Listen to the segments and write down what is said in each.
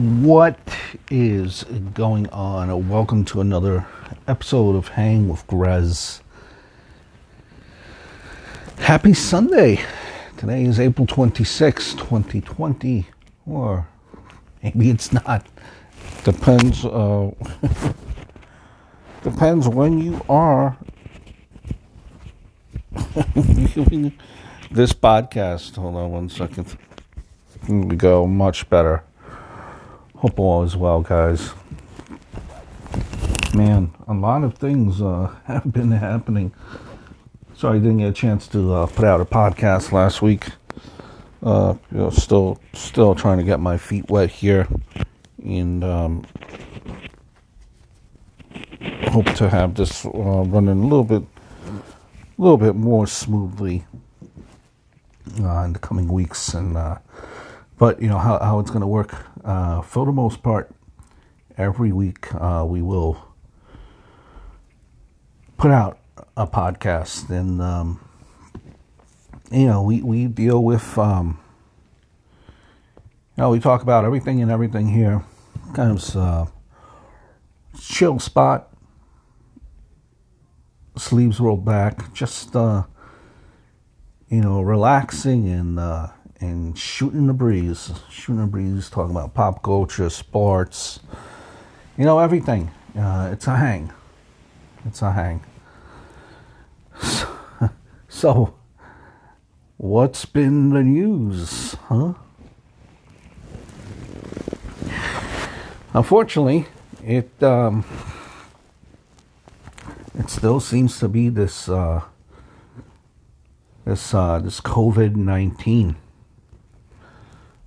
What is going on? Welcome to another episode of Hang with Grez. Happy Sunday. Today is April 26, 2020, or maybe it's not. Depends uh, depends when you are this podcast. Hold on one second. Here we go. Much better. Hope all is well, guys. Man, a lot of things uh, have been happening. Sorry, I didn't get a chance to uh, put out a podcast last week. Uh, you know, still, still trying to get my feet wet here, and um, hope to have this uh, running a little bit, a little bit more smoothly uh, in the coming weeks. And uh, but you know how how it's going to work uh, for the most part, every week uh, we will put out a podcast, and um, you know we we deal with um, you know we talk about everything and everything here, kind of uh, chill spot, sleeves rolled back, just uh, you know relaxing and uh, and shooting the breeze, shooting the breeze, talking about pop culture, sports, you know, everything. Uh, it's a hang. It's a hang. So, so, what's been the news, huh? Unfortunately, it um, it still seems to be this uh, this uh, this COVID nineteen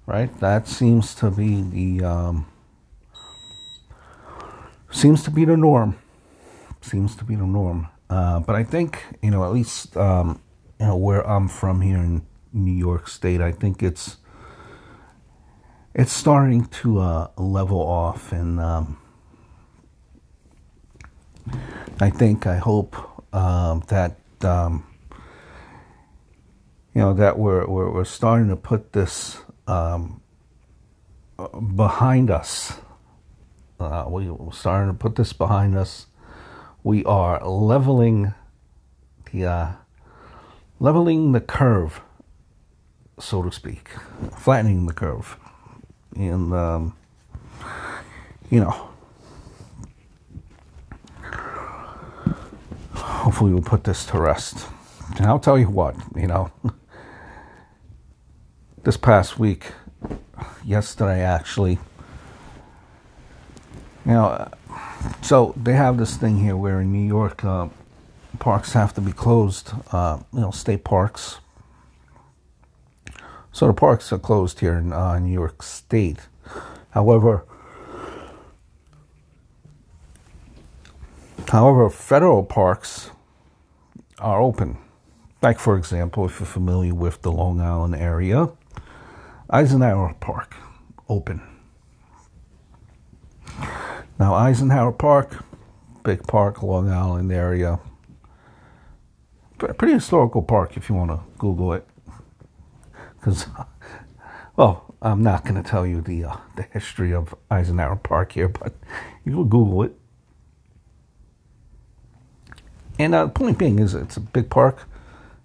right? That seems to be the um, seems to be the norm. Seems to be the norm. Uh, but I think you know, at least um, you know where I'm from here in New York State, I think it's it's starting to uh, level off, and um, I think I hope um, that um, you know that we're, we're we're starting to put this um, behind us. Uh, we are starting to put this behind us. We are leveling the uh, leveling the curve, so to speak, flattening the curve, and um, you know, hopefully we'll put this to rest. And I'll tell you what, you know. this past week, yesterday actually, you know, so they have this thing here where in New York, uh, parks have to be closed, uh, you know, state parks. So the parks are closed here in uh, New York State. However, however, federal parks are open. Like, for example, if you're familiar with the Long Island area, Eisenhower Park open. Now, Eisenhower Park, big park, Long Island area. Pretty historical park if you want to Google it. Because, well, I'm not going to tell you the uh, the history of Eisenhower Park here, but you can Google it. And uh, the point being is, it's a big park,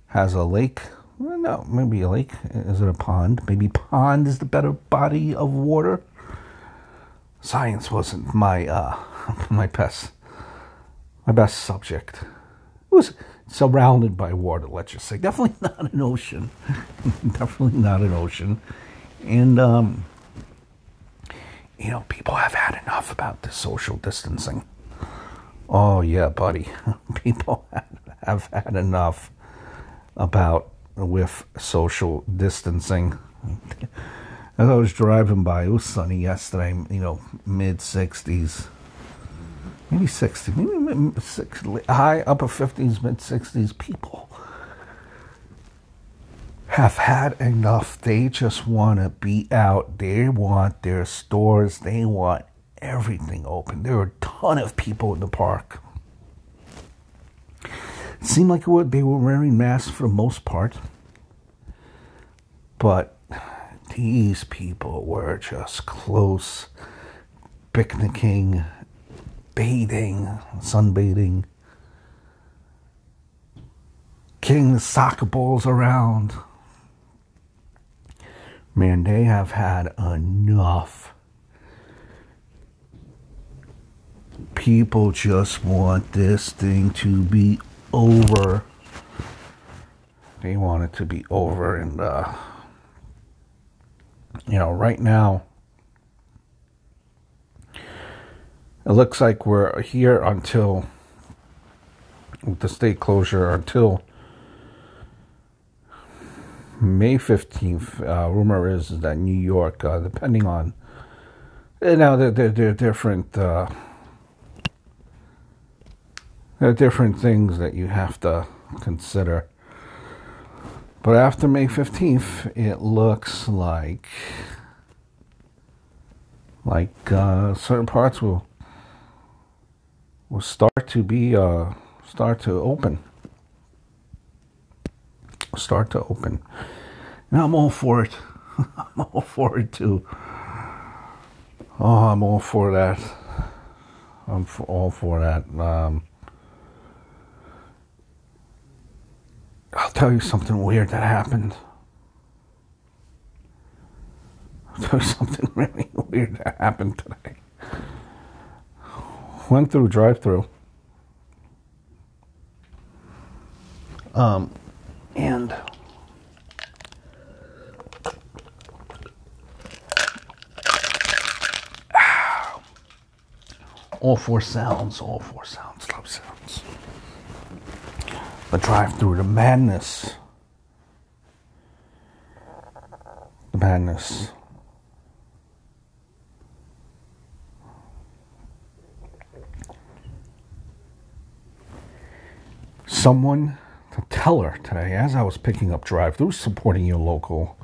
has a lake, well, no, maybe a lake. Is it a pond? Maybe pond is the better body of water. Science wasn't my uh, my best my best subject. It was surrounded by water. Let's just say, definitely not an ocean. definitely not an ocean. And um, you know, people have had enough about the social distancing. Oh yeah, buddy. People have had enough about with social distancing. As I was driving by, it was sunny yesterday, you know, mid 60s. Maybe 60, maybe six, high upper 50s, mid 60s. People have had enough. They just want to be out. They want their stores. They want everything open. There are a ton of people in the park. It seemed like they were wearing masks for the most part, but these people were just close, picnicking, bathing, sunbathing, kicking the soccer balls around. Man, they have had enough. People just want this thing to be over. They want it to be over, and uh, you know, right now, it looks like we're here until with the state closure until May 15th. Uh, rumor is that New York, uh, depending on, you know, they're, they're, they're different. Uh, there are different things that you have to consider. But after May 15th, it looks like like uh, certain parts will will start to be uh, start to open, start to open, and I'm all for it. I'm all for it too. Oh, I'm all for that. I'm for, all for that. Um, I'll tell you something weird that happened. I'll tell you something really weird that happened today. Went through drive through. Um, and all four sounds, all four sounds, sounds the drive through, the madness. The madness. Someone to tell her today, as I was picking up drive through, supporting your local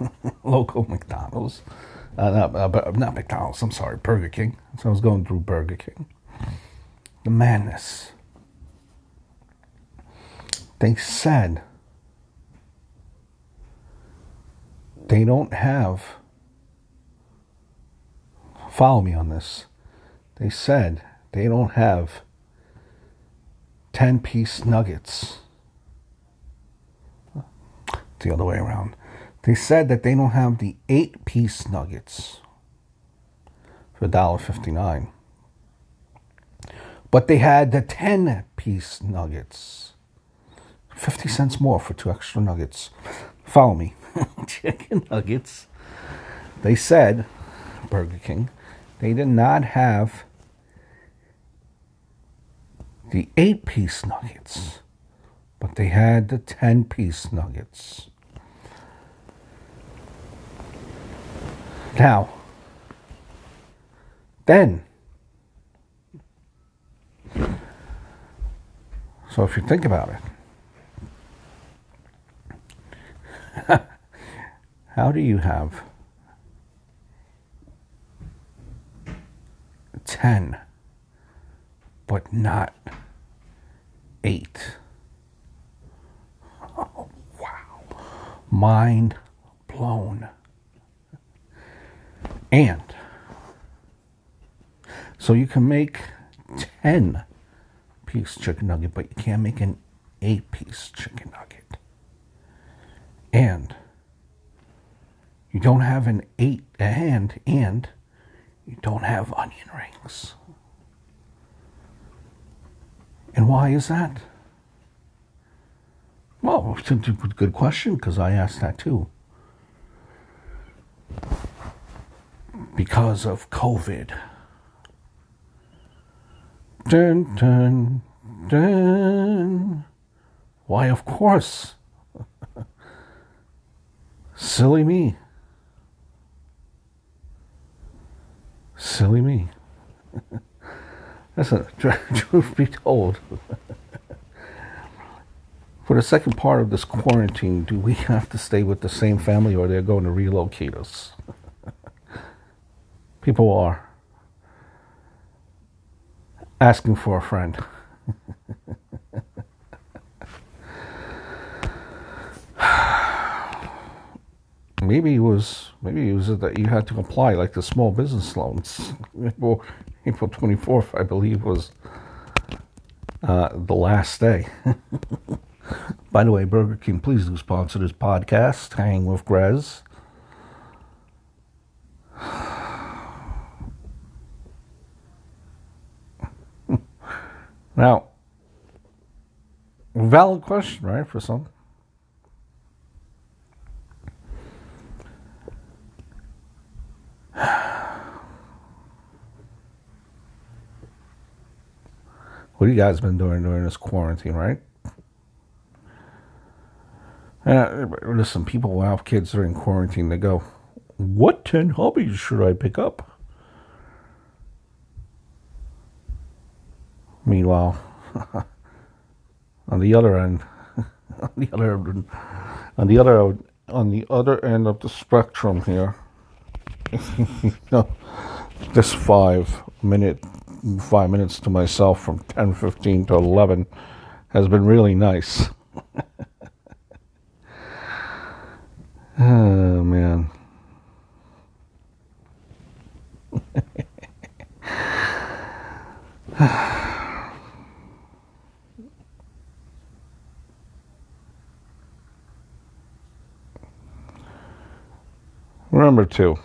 local McDonald's. Uh, not, uh, not McDonald's, I'm sorry, Burger King. So I was going through Burger King. The madness they said they don't have, follow me on this, they said they don't have 10 piece nuggets. The other way around. They said that they don't have the 8 piece nuggets for $1.59. But they had the 10 piece nuggets 50 cents more for two extra nuggets. Follow me. Chicken nuggets. They said, Burger King, they did not have the eight piece nuggets, but they had the 10 piece nuggets. Now, then, so if you think about it, How do you have 10 but not 8? Oh, wow. Mind blown. And so you can make 10 piece chicken nugget, but you can't make an 8 piece chicken nugget. And you don't have an eight a hand, and you don't have onion rings. And why is that? Well, it's a good question because I asked that too. Because of COVID. Dun, dun, dun. Why, of course. Silly me. Silly me. Listen, truth be told, for the second part of this quarantine, do we have to stay with the same family or they're going to relocate us? People are asking for a friend. maybe it was maybe it was that you had to apply like the small business loans. April April twenty fourth, I believe, was uh, the last day. By the way, Burger King, please do sponsor this podcast, Hang with Grez. now, valid question, right, for some. What you guys been doing during this quarantine, right? Uh, listen, people have kids during quarantine, they go, What 10 hobbies should I pick up? Meanwhile, on the other end, on the other, end, on the other, on the other end of the spectrum here, this five minute five minutes to myself from 10.15 to 11 has been really nice. oh, man. Remember, too.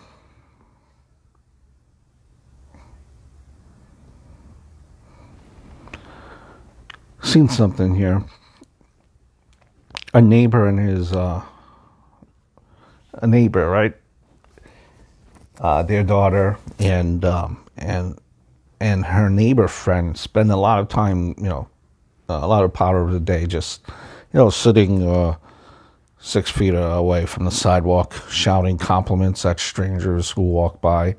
Seen something here. A neighbor and his uh, a neighbor, right? Uh, their daughter and um, and and her neighbor friend spend a lot of time, you know, a lot of part of the day just, you know, sitting uh, six feet away from the sidewalk, shouting compliments at strangers who walk by.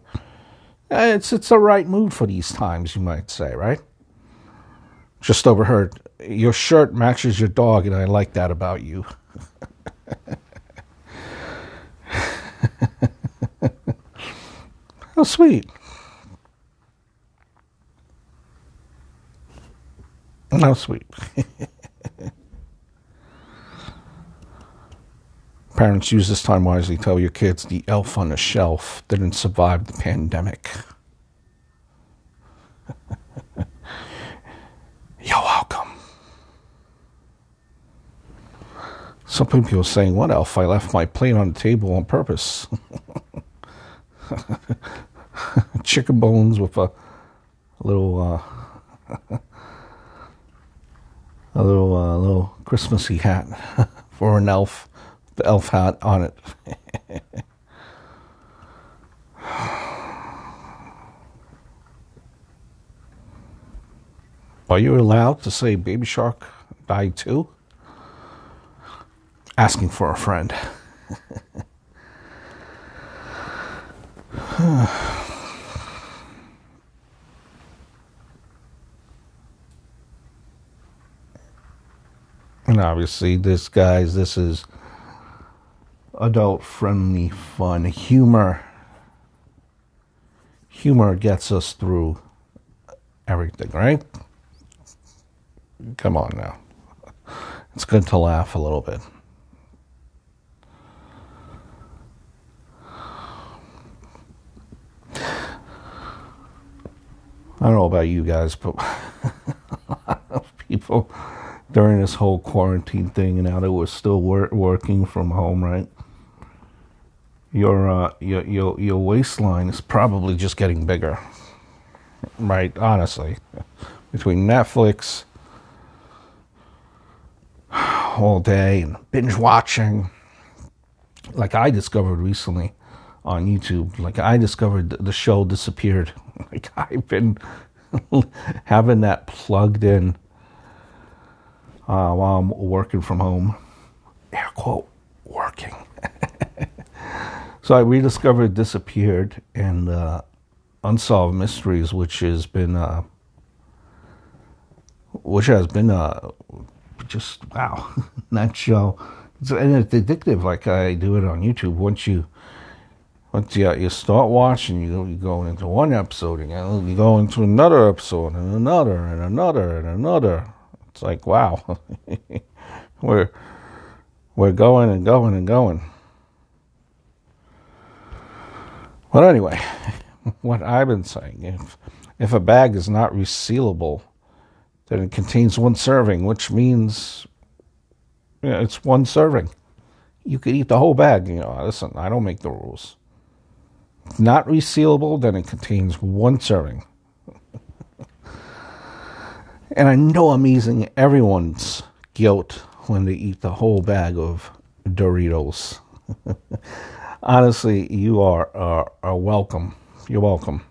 Uh, it's it's the right mood for these times, you might say, right? Just overheard, your shirt matches your dog, and I like that about you. How sweet. How sweet. Parents use this time wisely. Tell your kids the elf on the shelf didn't survive the pandemic. You're welcome. Some people are saying, What elf? I left my plate on the table on purpose. Chicken bones with a, little, uh, a little, uh, little Christmassy hat for an elf, the elf hat on it. Are you allowed to say Baby Shark died too? Asking for a friend. and obviously, this, guys, this is adult friendly fun. Humor. Humor gets us through everything, right? Come on now. It's good to laugh a little bit. I don't know about you guys, but a lot of people during this whole quarantine thing and now that we're still wor- working from home, right? Your, uh, your your your waistline is probably just getting bigger, right? Honestly, between Netflix, all day and binge watching. Like I discovered recently on YouTube, like I discovered the show disappeared. Like I've been having that plugged in uh, while I'm working from home. Air quote, working. so I rediscovered Disappeared and uh, Unsolved Mysteries, which has been, uh, which has been uh, just wow, that show. And it's addictive, like I do it on YouTube. Once you once you, you start watching, you, you go into one episode and you go into another episode and another and another and another. It's like wow, we're we're going and going and going. But anyway, what I've been saying, if if a bag is not resealable, then it contains one serving, which means you know, it's one serving. You could eat the whole bag. You know, listen, I don't make the rules. Not resealable, then it contains one serving. and I know I'm easing everyone's guilt when they eat the whole bag of Doritos. Honestly, you are, are, are welcome. You're welcome.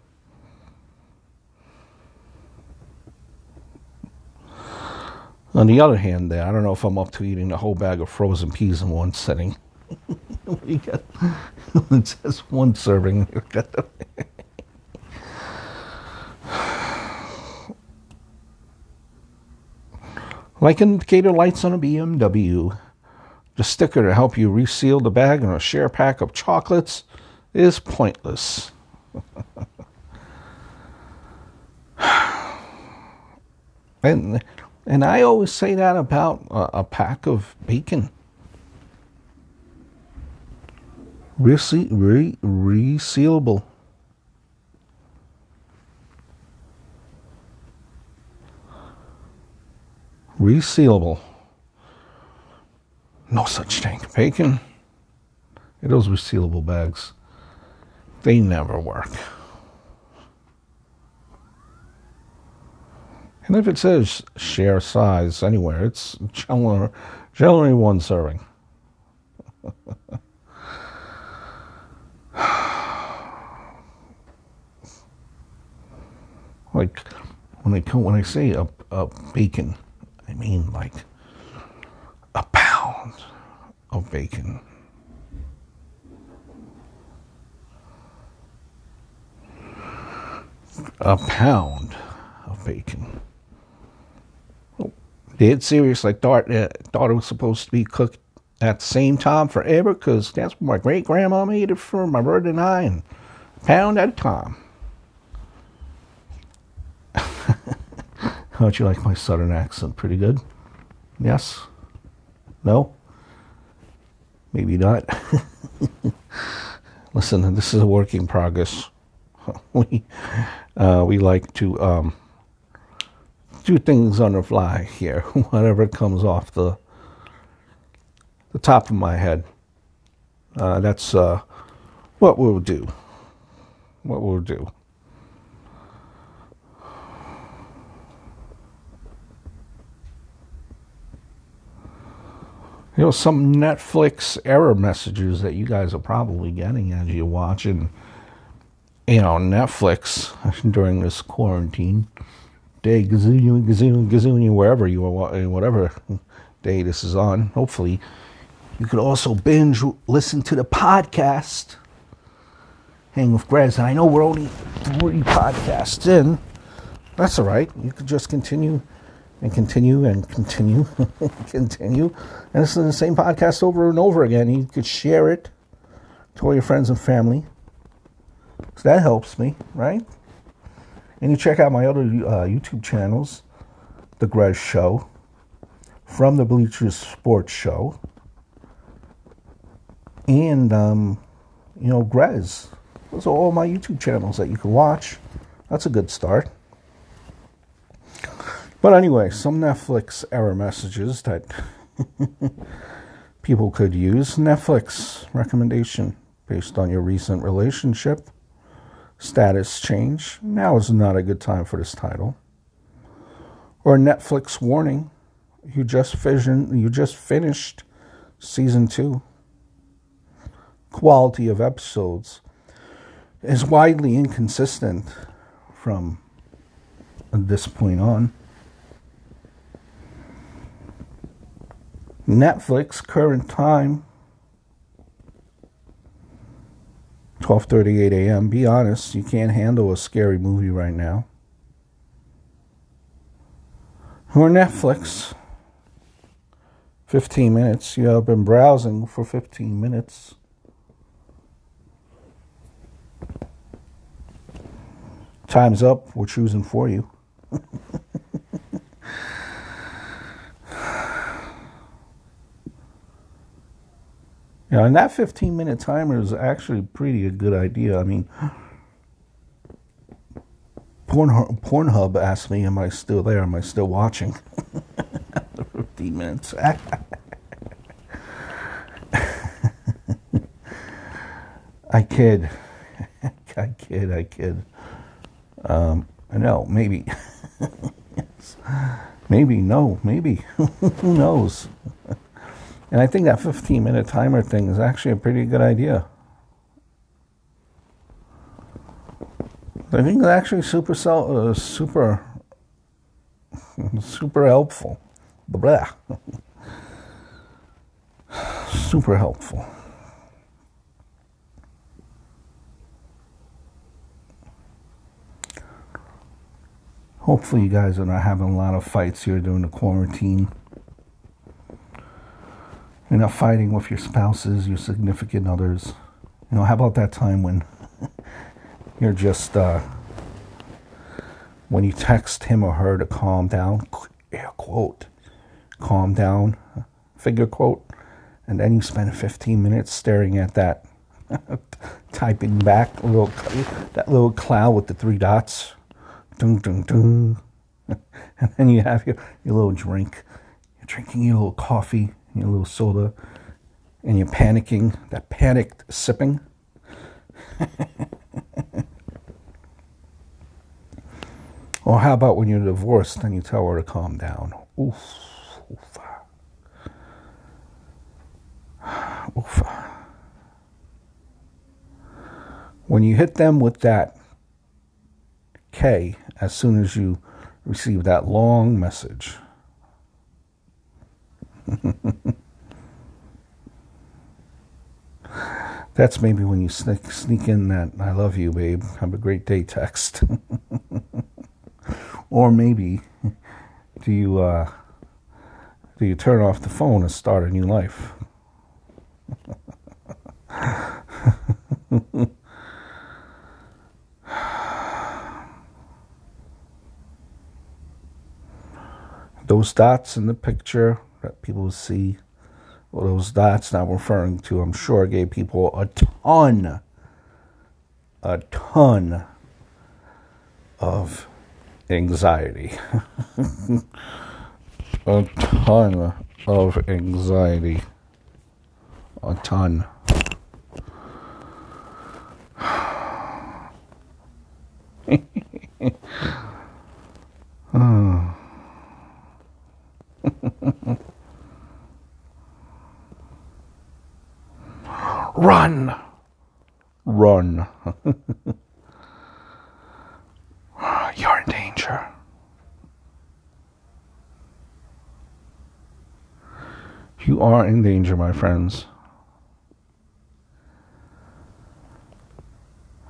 On the other hand, there, I don't know if I'm up to eating the whole bag of frozen peas in one sitting. You got, it says one serving. We got the like indicator lights on a BMW, the sticker to help you reseal the bag and a share pack of chocolates is pointless. and and I always say that about a, a pack of bacon. Rese- re- resealable. Resealable. No such thing. Bacon. Those resealable bags, they never work. And if it says share size anywhere, it's generally, generally one serving. Like when I when I say a, a bacon, I mean like a pound of bacon. A pound of bacon dead serious. I thought uh, thought it was supposed to be cooked at the same time forever because that's what my great grandma made it for my brother and I, and pound at a time. How'd you like my southern accent? Pretty good? Yes? No? Maybe not. Listen, this is a work in progress. we uh, we like to um, do things on the fly here, whatever comes off the the top of my head. Uh, that's uh, what we'll do. What we'll do. You know, some Netflix error messages that you guys are probably getting as you're watching, you know, Netflix during this quarantine day, gazillion, gazillion, gazillion, wherever you are, eh, whatever day this is on. Hopefully, you could also binge listen to the podcast, Hang with Grez. And I know we're only three podcasts in. That's all right. You could just continue and continue and continue and continue and listen to the same podcast over and over again. You could share it to all your friends and family. So that helps me, right? And you check out my other uh, YouTube channels The Grez Show, From the Bleachers Sports Show, and, um, you know, Grez. Those are all my YouTube channels that you can watch. That's a good start. But anyway, some Netflix error messages that people could use. Netflix recommendation based on your recent relationship status change. Now is not a good time for this title. Or Netflix warning. You just fission, you just finished season two. Quality of episodes is widely inconsistent from this point on. Netflix current time 12:38 a.m. Be honest, you can't handle a scary movie right now. Or Netflix. 15 minutes. You have been browsing for 15 minutes. Time's up. We're choosing for you. Know, and that 15 minute timer is actually pretty a good idea. I mean, Pornhub, Pornhub asked me, Am I still there? Am I still watching? 15 minutes. I kid. I kid. I kid. Um, I know, maybe. yes. Maybe, no, maybe. Who knows? And I think that 15 minute timer thing is actually a pretty good idea. I think it's actually super, uh, super, super helpful. Blah. super helpful. Hopefully, you guys are not having a lot of fights here during the quarantine. You're not fighting with your spouses, your significant others. You know, how about that time when you're just, uh, when you text him or her to calm down, quote, calm down, figure quote, and then you spend 15 minutes staring at that, typing back little, that little cloud with the three dots Dun, dun, dun. And then you have your, your little drink. You're drinking your little coffee, your little soda, and you're panicking, that panicked sipping. or how about when you're divorced and you tell her to calm down? Oof. Oof. Oof. When you hit them with that K as soon as you receive that long message. That's maybe when you sneak, sneak in that I love you, babe, have a great day text. or maybe do you uh, do you turn off the phone and start a new life? those dots in the picture that people see, well, those dots I'm referring to, I'm sure gave people a ton, a ton of anxiety. a ton of anxiety. A ton. oh. You're in danger. You are in danger, my friends.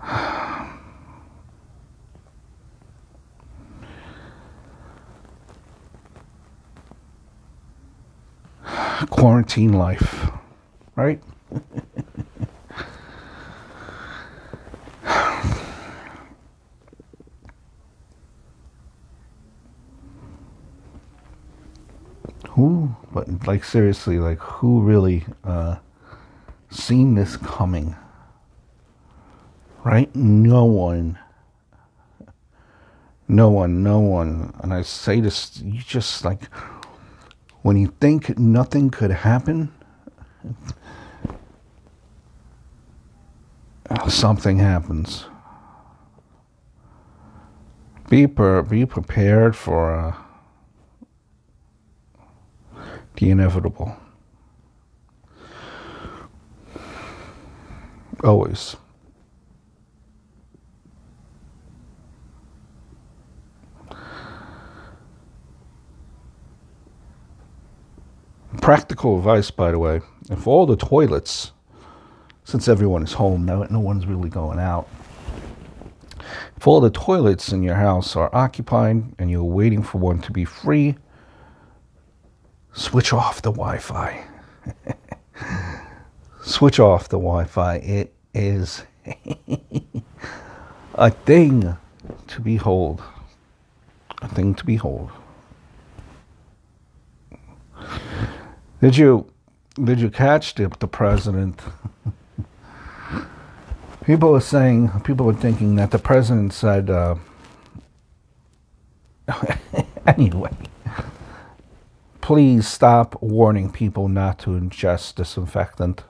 quarantine life, right? who, but like seriously, like who really uh, seen this coming? Right? No one. No one, no one. And I say this, you just like when you think nothing could happen, something happens. Be, per, be prepared for uh, the inevitable. Always. practical advice, by the way, if all the toilets, since everyone is home, no, no one's really going out, if all the toilets in your house are occupied and you're waiting for one to be free, switch off the Wi Fi. switch off the Wi Fi. It is a thing to behold. A thing to behold. Did you did you catch the, the president? people are saying, people are thinking that the president said, uh, anyway, please stop warning people not to ingest disinfectant.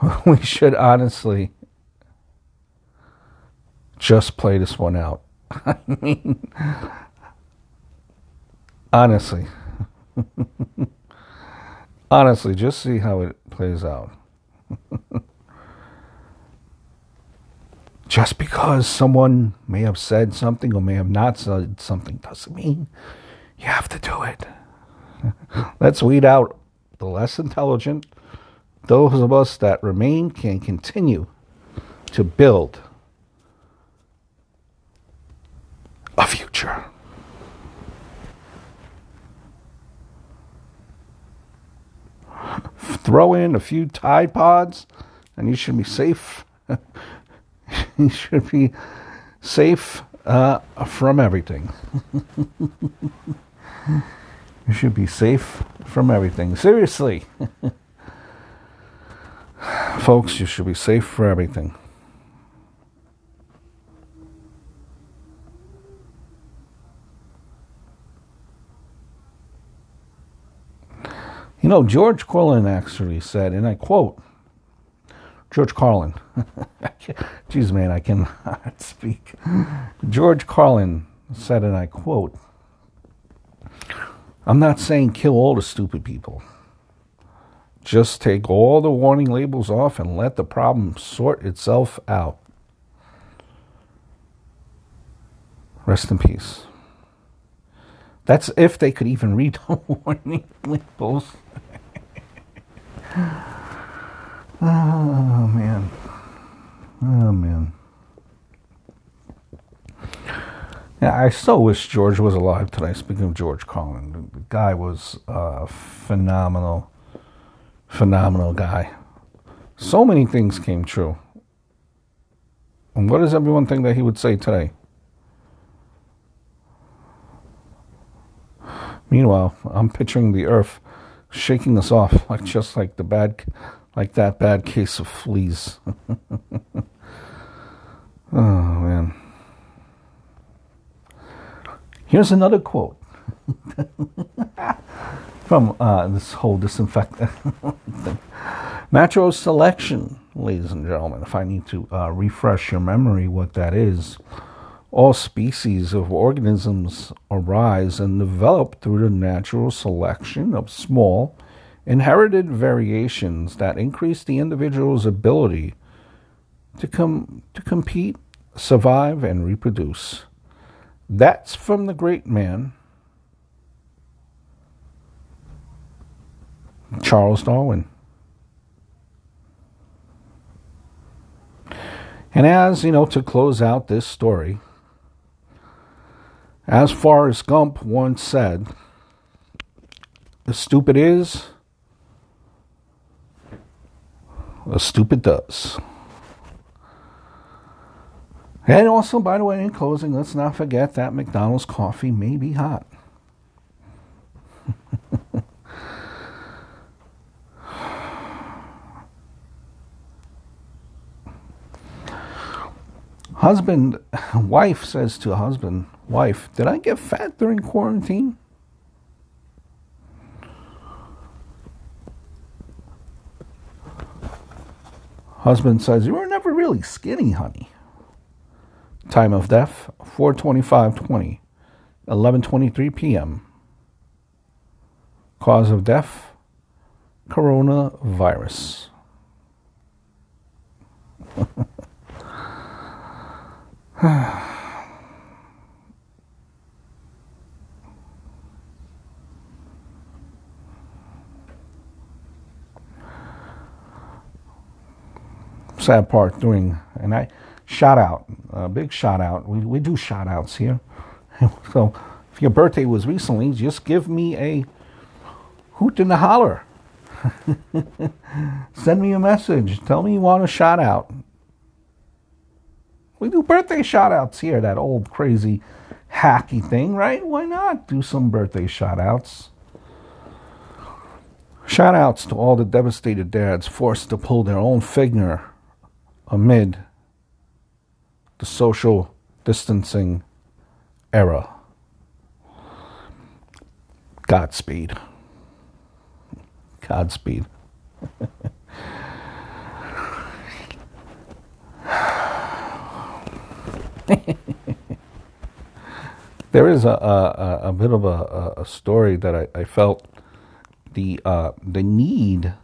we should honestly just play this one out. I mean, honestly. honestly, just see how it plays out. just because someone may have said something or may have not said something doesn't mean you have to do it. Let's weed out the less intelligent. Those of us that remain can continue to build a future. Throw in a few Tide Pods, and you should be safe. you should be safe uh, from everything. you should be safe from everything. Seriously. Folks, you should be safe for everything. You know, George Carlin actually said, and I quote, George Carlin. Jeez, man, I cannot speak. George Carlin said, and I quote, I'm not saying kill all the stupid people. Just take all the warning labels off and let the problem sort itself out. Rest in peace. That's if they could even read the warning labels. oh, man. Oh, man. Yeah, I so wish George was alive today. Speaking of George Carlin, the guy was a phenomenal, phenomenal guy. So many things came true. And what does everyone think that he would say today? Meanwhile, I'm picturing the earth shaking us off, like just like the bad, like that bad case of fleas. oh man. Here's another quote from uh, this whole disinfectant thing. Natural selection, ladies and gentlemen. If I need to uh, refresh your memory, what that is all species of organisms arise and develop through the natural selection of small, inherited variations that increase the individual's ability to, com- to compete, survive, and reproduce. That's from the great man, Charles Darwin. And as, you know, to close out this story, as Forrest Gump once said, as stupid is, as stupid does. And also, by the way, in closing, let's not forget that McDonald's coffee may be hot. husband, wife says to husband, Wife, did I get fat during quarantine? Husband says, You were never really skinny, honey. Time of death 42520, 11:23 p.m. Cause of death coronavirus. sad part doing, and I shout out, a big shout out. We, we do shout outs here. so if your birthday was recently, just give me a hoot and a holler. Send me a message. Tell me you want a shout out. We do birthday shout outs here, that old crazy hacky thing, right? Why not do some birthday shout outs? Shout outs to all the devastated dads forced to pull their own finger amid the social distancing era. Godspeed. Godspeed. there is a, a, a bit of a, a story that I, I felt the uh, the need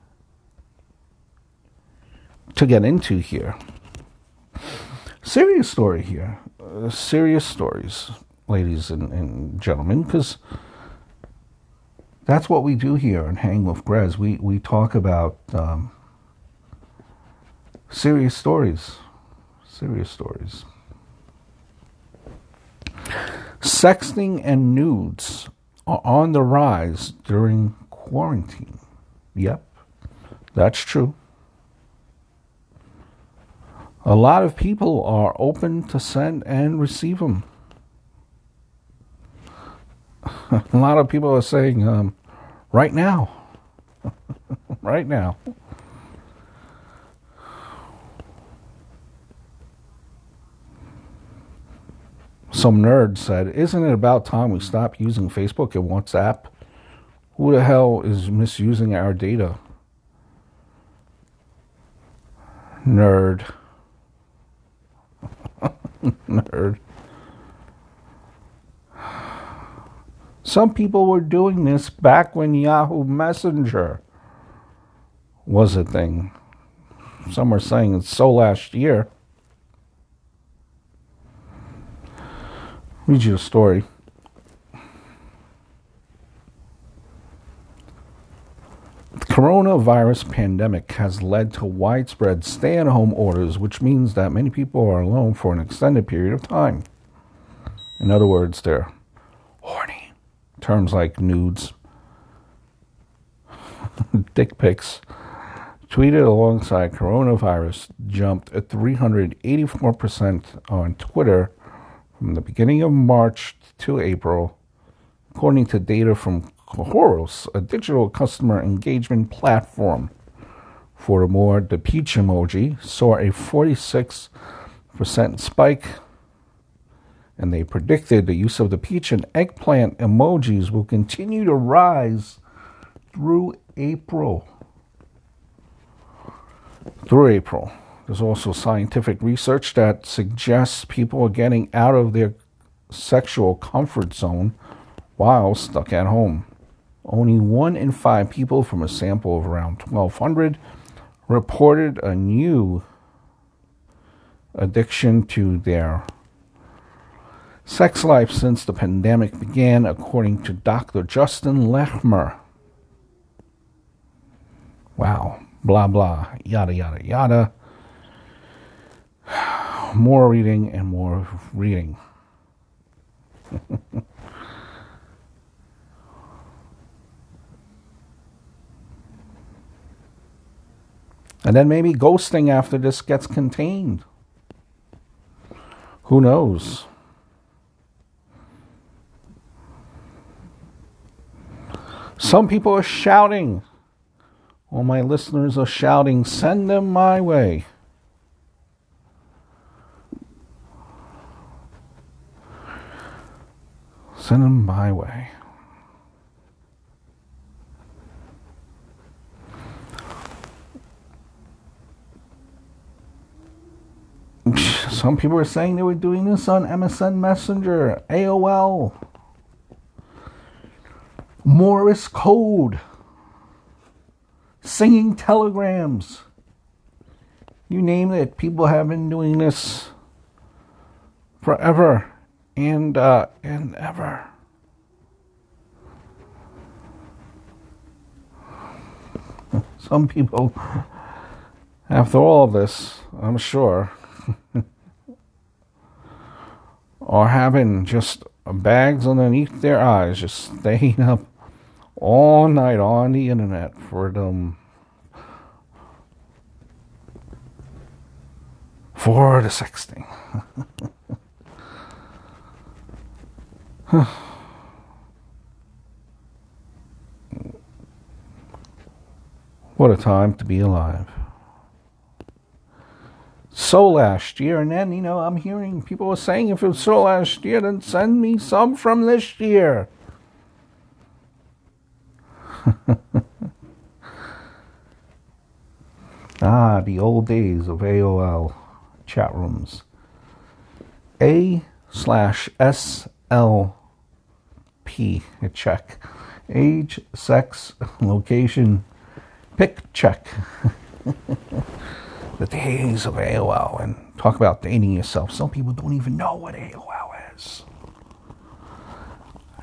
to get into here. Serious story here, uh, serious stories, ladies and, and gentlemen, because that's what we do here in Hang with Grez. We we talk about um, serious stories, serious stories. Sexting and nudes are on the rise during quarantine. Yep, that's true. A lot of people are open to send and receive them. A lot of people are saying, um, right now. right now. Some nerd said, Isn't it about time we stop using Facebook and WhatsApp? Who the hell is misusing our data? Nerd. Nerd. Some people were doing this back when Yahoo Messenger was a thing. Some are saying it's so last year. Read you a story. Coronavirus pandemic has led to widespread stay at home orders, which means that many people are alone for an extended period of time. In other words, they're horny. Terms like nudes, dick pics, tweeted alongside coronavirus jumped at 384% on Twitter from the beginning of March to April, according to data from Khoros, a digital customer engagement platform. Furthermore, the peach emoji saw a 46% spike, and they predicted the use of the peach and eggplant emojis will continue to rise through April. Through April. There's also scientific research that suggests people are getting out of their sexual comfort zone while stuck at home. Only one in five people from a sample of around 1,200 reported a new addiction to their sex life since the pandemic began, according to Dr. Justin Lehmiller. Wow. Blah, blah, yada, yada, yada. More reading and more reading. And then maybe ghosting after this gets contained. Who knows? Some people are shouting. All my listeners are shouting, send them my way. Send them my way. Some people are saying they were doing this on MSN Messenger, AOL, Morse code, singing telegrams. You name it, people have been doing this forever and uh, and ever. Some people, after all of this, I'm sure, are having just bags underneath their eyes, just staying up all night on the internet for them. For the sexting. What a time to be alive. So last year, and then, you know, I'm hearing people are saying if it was so last year, then send me some from this year. ah, the old days of AOL chat rooms. A slash S L P, check. Age, sex, location, pick check. the days of AOL and talk about dating yourself. Some people don't even know what AOL is.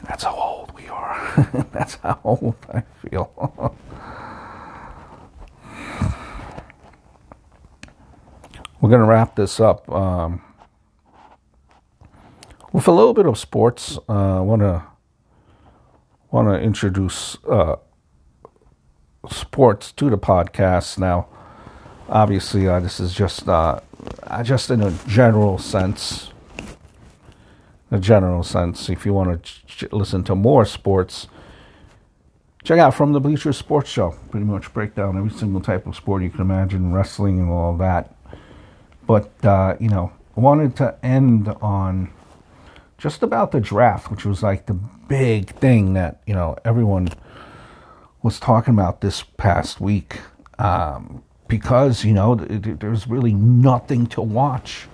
That's how old we are. That's how old I feel. We're going to wrap this up um, with a little bit of sports. Uh, I want to want to introduce uh, sports to the podcast now. Obviously, uh, this is just uh, uh just in a general sense. A general sense. If you want to ch- listen to more sports, check out from the Bleachers Sports Show. Pretty much break down every single type of sport you can imagine, wrestling and all that. But uh, you know, I wanted to end on just about the draft, which was like the big thing that you know everyone was talking about this past week um, because you know there's really nothing to watch.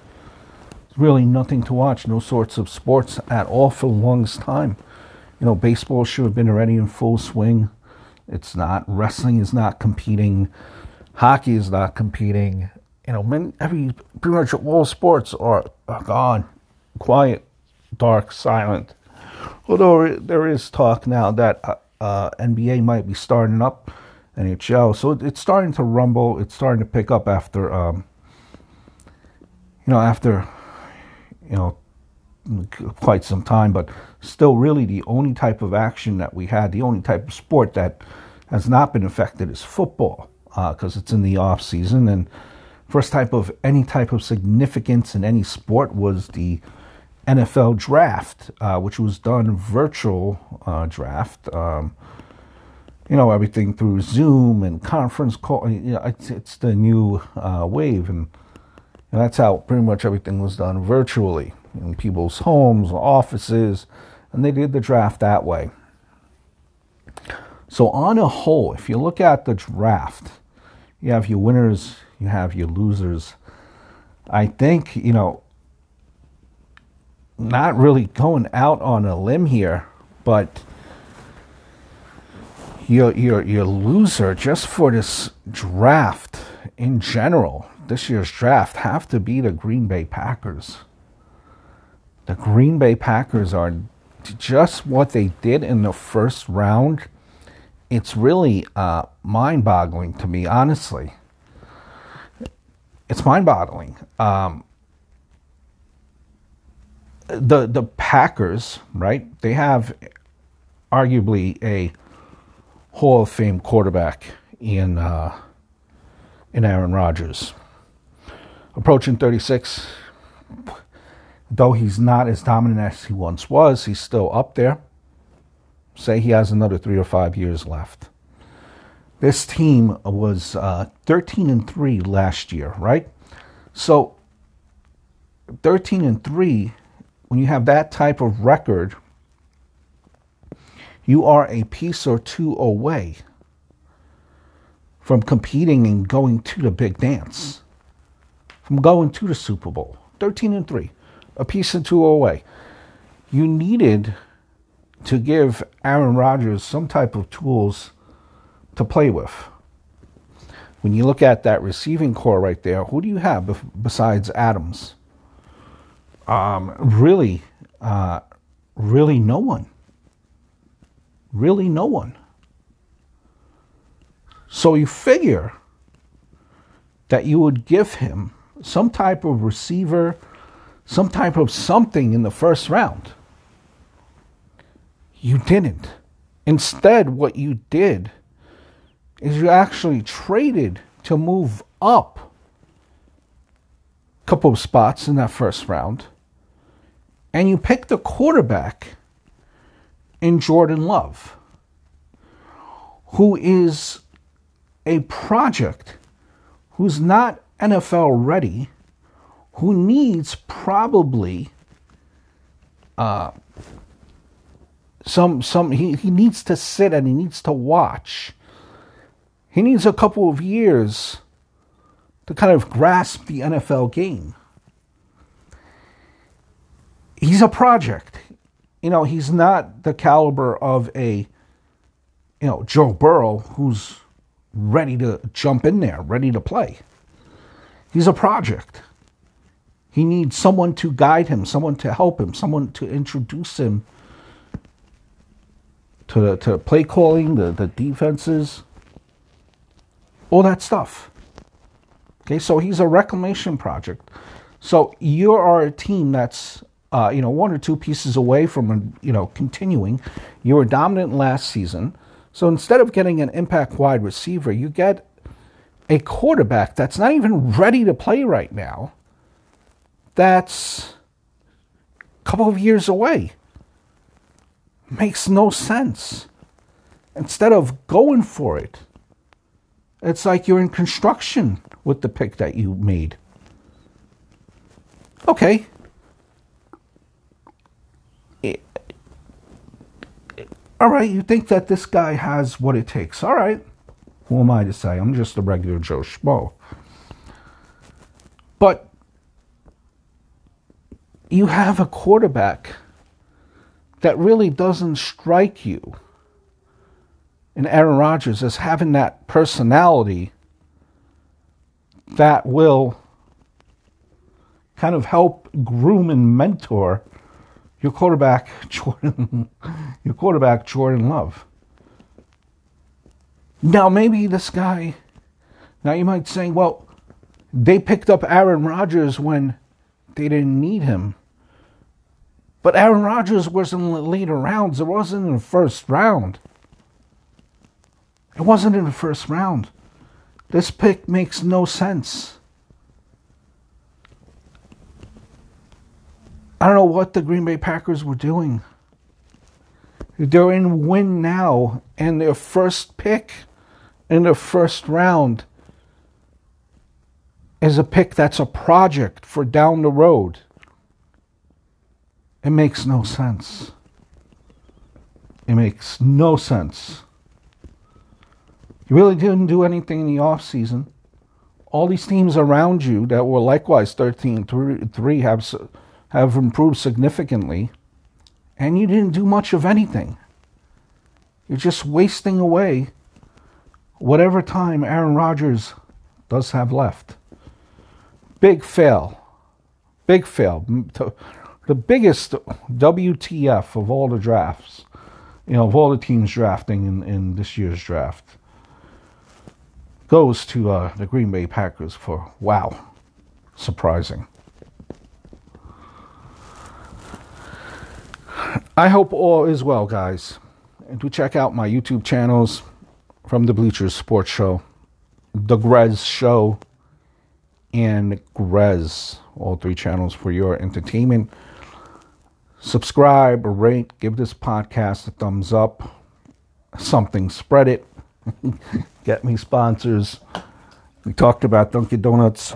There's really nothing to watch. No sorts of sports at all for the longest time. You know, baseball should have been already in full swing. It's not. Wrestling is not competing. Hockey is not competing. You know, many, every pretty much all sports are, are gone, quiet, dark, silent. Although there is talk now that uh, uh, NBA might be starting up, NHL, so it's starting to rumble. It's starting to pick up after, um, you know, after, you know, quite some time. But still, really, the only type of action that we had, the only type of sport that has not been affected is football, because uh, it's in the off season and first type of any type of significance in any sport was the NFL draft, uh, which was done virtual uh, draft. Um, you know, everything through Zoom and conference call. You know, it's, it's the new uh, wave, and, and, that's how pretty much everything was done virtually in people's homes, offices, and they did the draft that way. So, on a whole, if you look at the draft, you have your winners, you have your losers. I think, you know, not really going out on a limb here, but your your your loser just for this draft in general, this year's draft have to be the Green Bay Packers. The Green Bay Packers are just what they did in the first round. It's really uh, mind-boggling to me, honestly. It's mind-boggling. Um, the the Packers, right? They have arguably a Hall of Fame quarterback in uh, in Aaron Rodgers, approaching 36. Though he's not as dominant as he once was, he's still up there. Say he has another three or five years left. This team was uh, 13 and three last year, right? So 13 and three when you have that type of record, you are a piece or two away from competing and going to the big dance, from going to the Super Bowl. 13 and 3, a piece or two away. You needed to give Aaron Rodgers some type of tools to play with. When you look at that receiving corps right there, who do you have besides Adams? Um, really, uh, really no one. Really no one. So you figure that you would give him some type of receiver, some type of something in the first round. You didn't. Instead, what you did is you actually traded to move up a couple of spots in that first round and you pick the quarterback in Jordan Love, who is a project who's not NFL ready, who needs probably uh, some some he, he needs to sit and he needs to watch. He needs a couple of years to kind of grasp the NFL game. He's a project. You know, he's not the caliber of a you know, Joe Burrow who's ready to jump in there, ready to play. He's a project. He needs someone to guide him, someone to help him, someone to introduce him to, to play calling, the, the defenses, all that stuff. Okay, so he's a reclamation project. So you are a team that's uh, you know one or two pieces away from you know continuing. You were dominant last season. So instead of getting an impact wide receiver, you get a quarterback that's not even ready to play right now, that's a couple of years away. Makes no sense. Instead of going for it, it's like you're in construction with the pick that you made. Okay, all right, you think that this guy has what it takes. All right. Who am I to say? I'm just a regular Joe Schmo. But you have a quarterback that really doesn't strike you in Aaron Rodgers as having that personality that will kind of help groom and mentor your quarterback Jordan, your quarterback Jordan Love. Now maybe this guy. Now you might say, well, they picked up Aaron Rodgers when they didn't need him. But Aaron Rodgers was in the later rounds. It wasn't in the first round. It wasn't in the first round. This pick makes no sense. I don't know what the Green Bay Packers were doing. They're in win now, and their first pick in the first round is a pick that's a project for down the road. It makes no sense. It makes no sense. You really didn't do anything in the off season. All these teams around you that were likewise 13 3 have have improved significantly, and you didn't do much of anything. You're just wasting away whatever time Aaron Rodgers does have left. Big fail. Big fail. The biggest WTF of all the drafts, you know, of all the teams drafting in, in this year's draft, goes to uh, the Green Bay Packers for wow, surprising. I hope all is well, guys. And do check out my YouTube channels from the Bleachers Sports Show, The Grez Show, and Grez, all three channels for your entertainment. Subscribe, rate, give this podcast a thumbs up, something, spread it, get me sponsors. We talked about Dunkin' Donuts,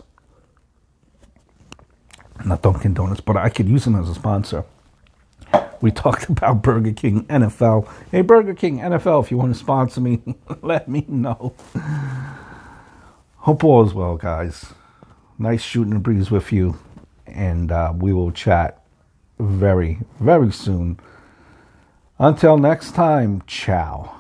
not Dunkin' Donuts, but I could use them as a sponsor we talked about Burger King NFL. Hey, Burger King NFL, if you want to sponsor me, let me know. Hope all is well, guys. Nice shooting the breeze with you. And uh, we will chat very, very soon. Until next time, ciao.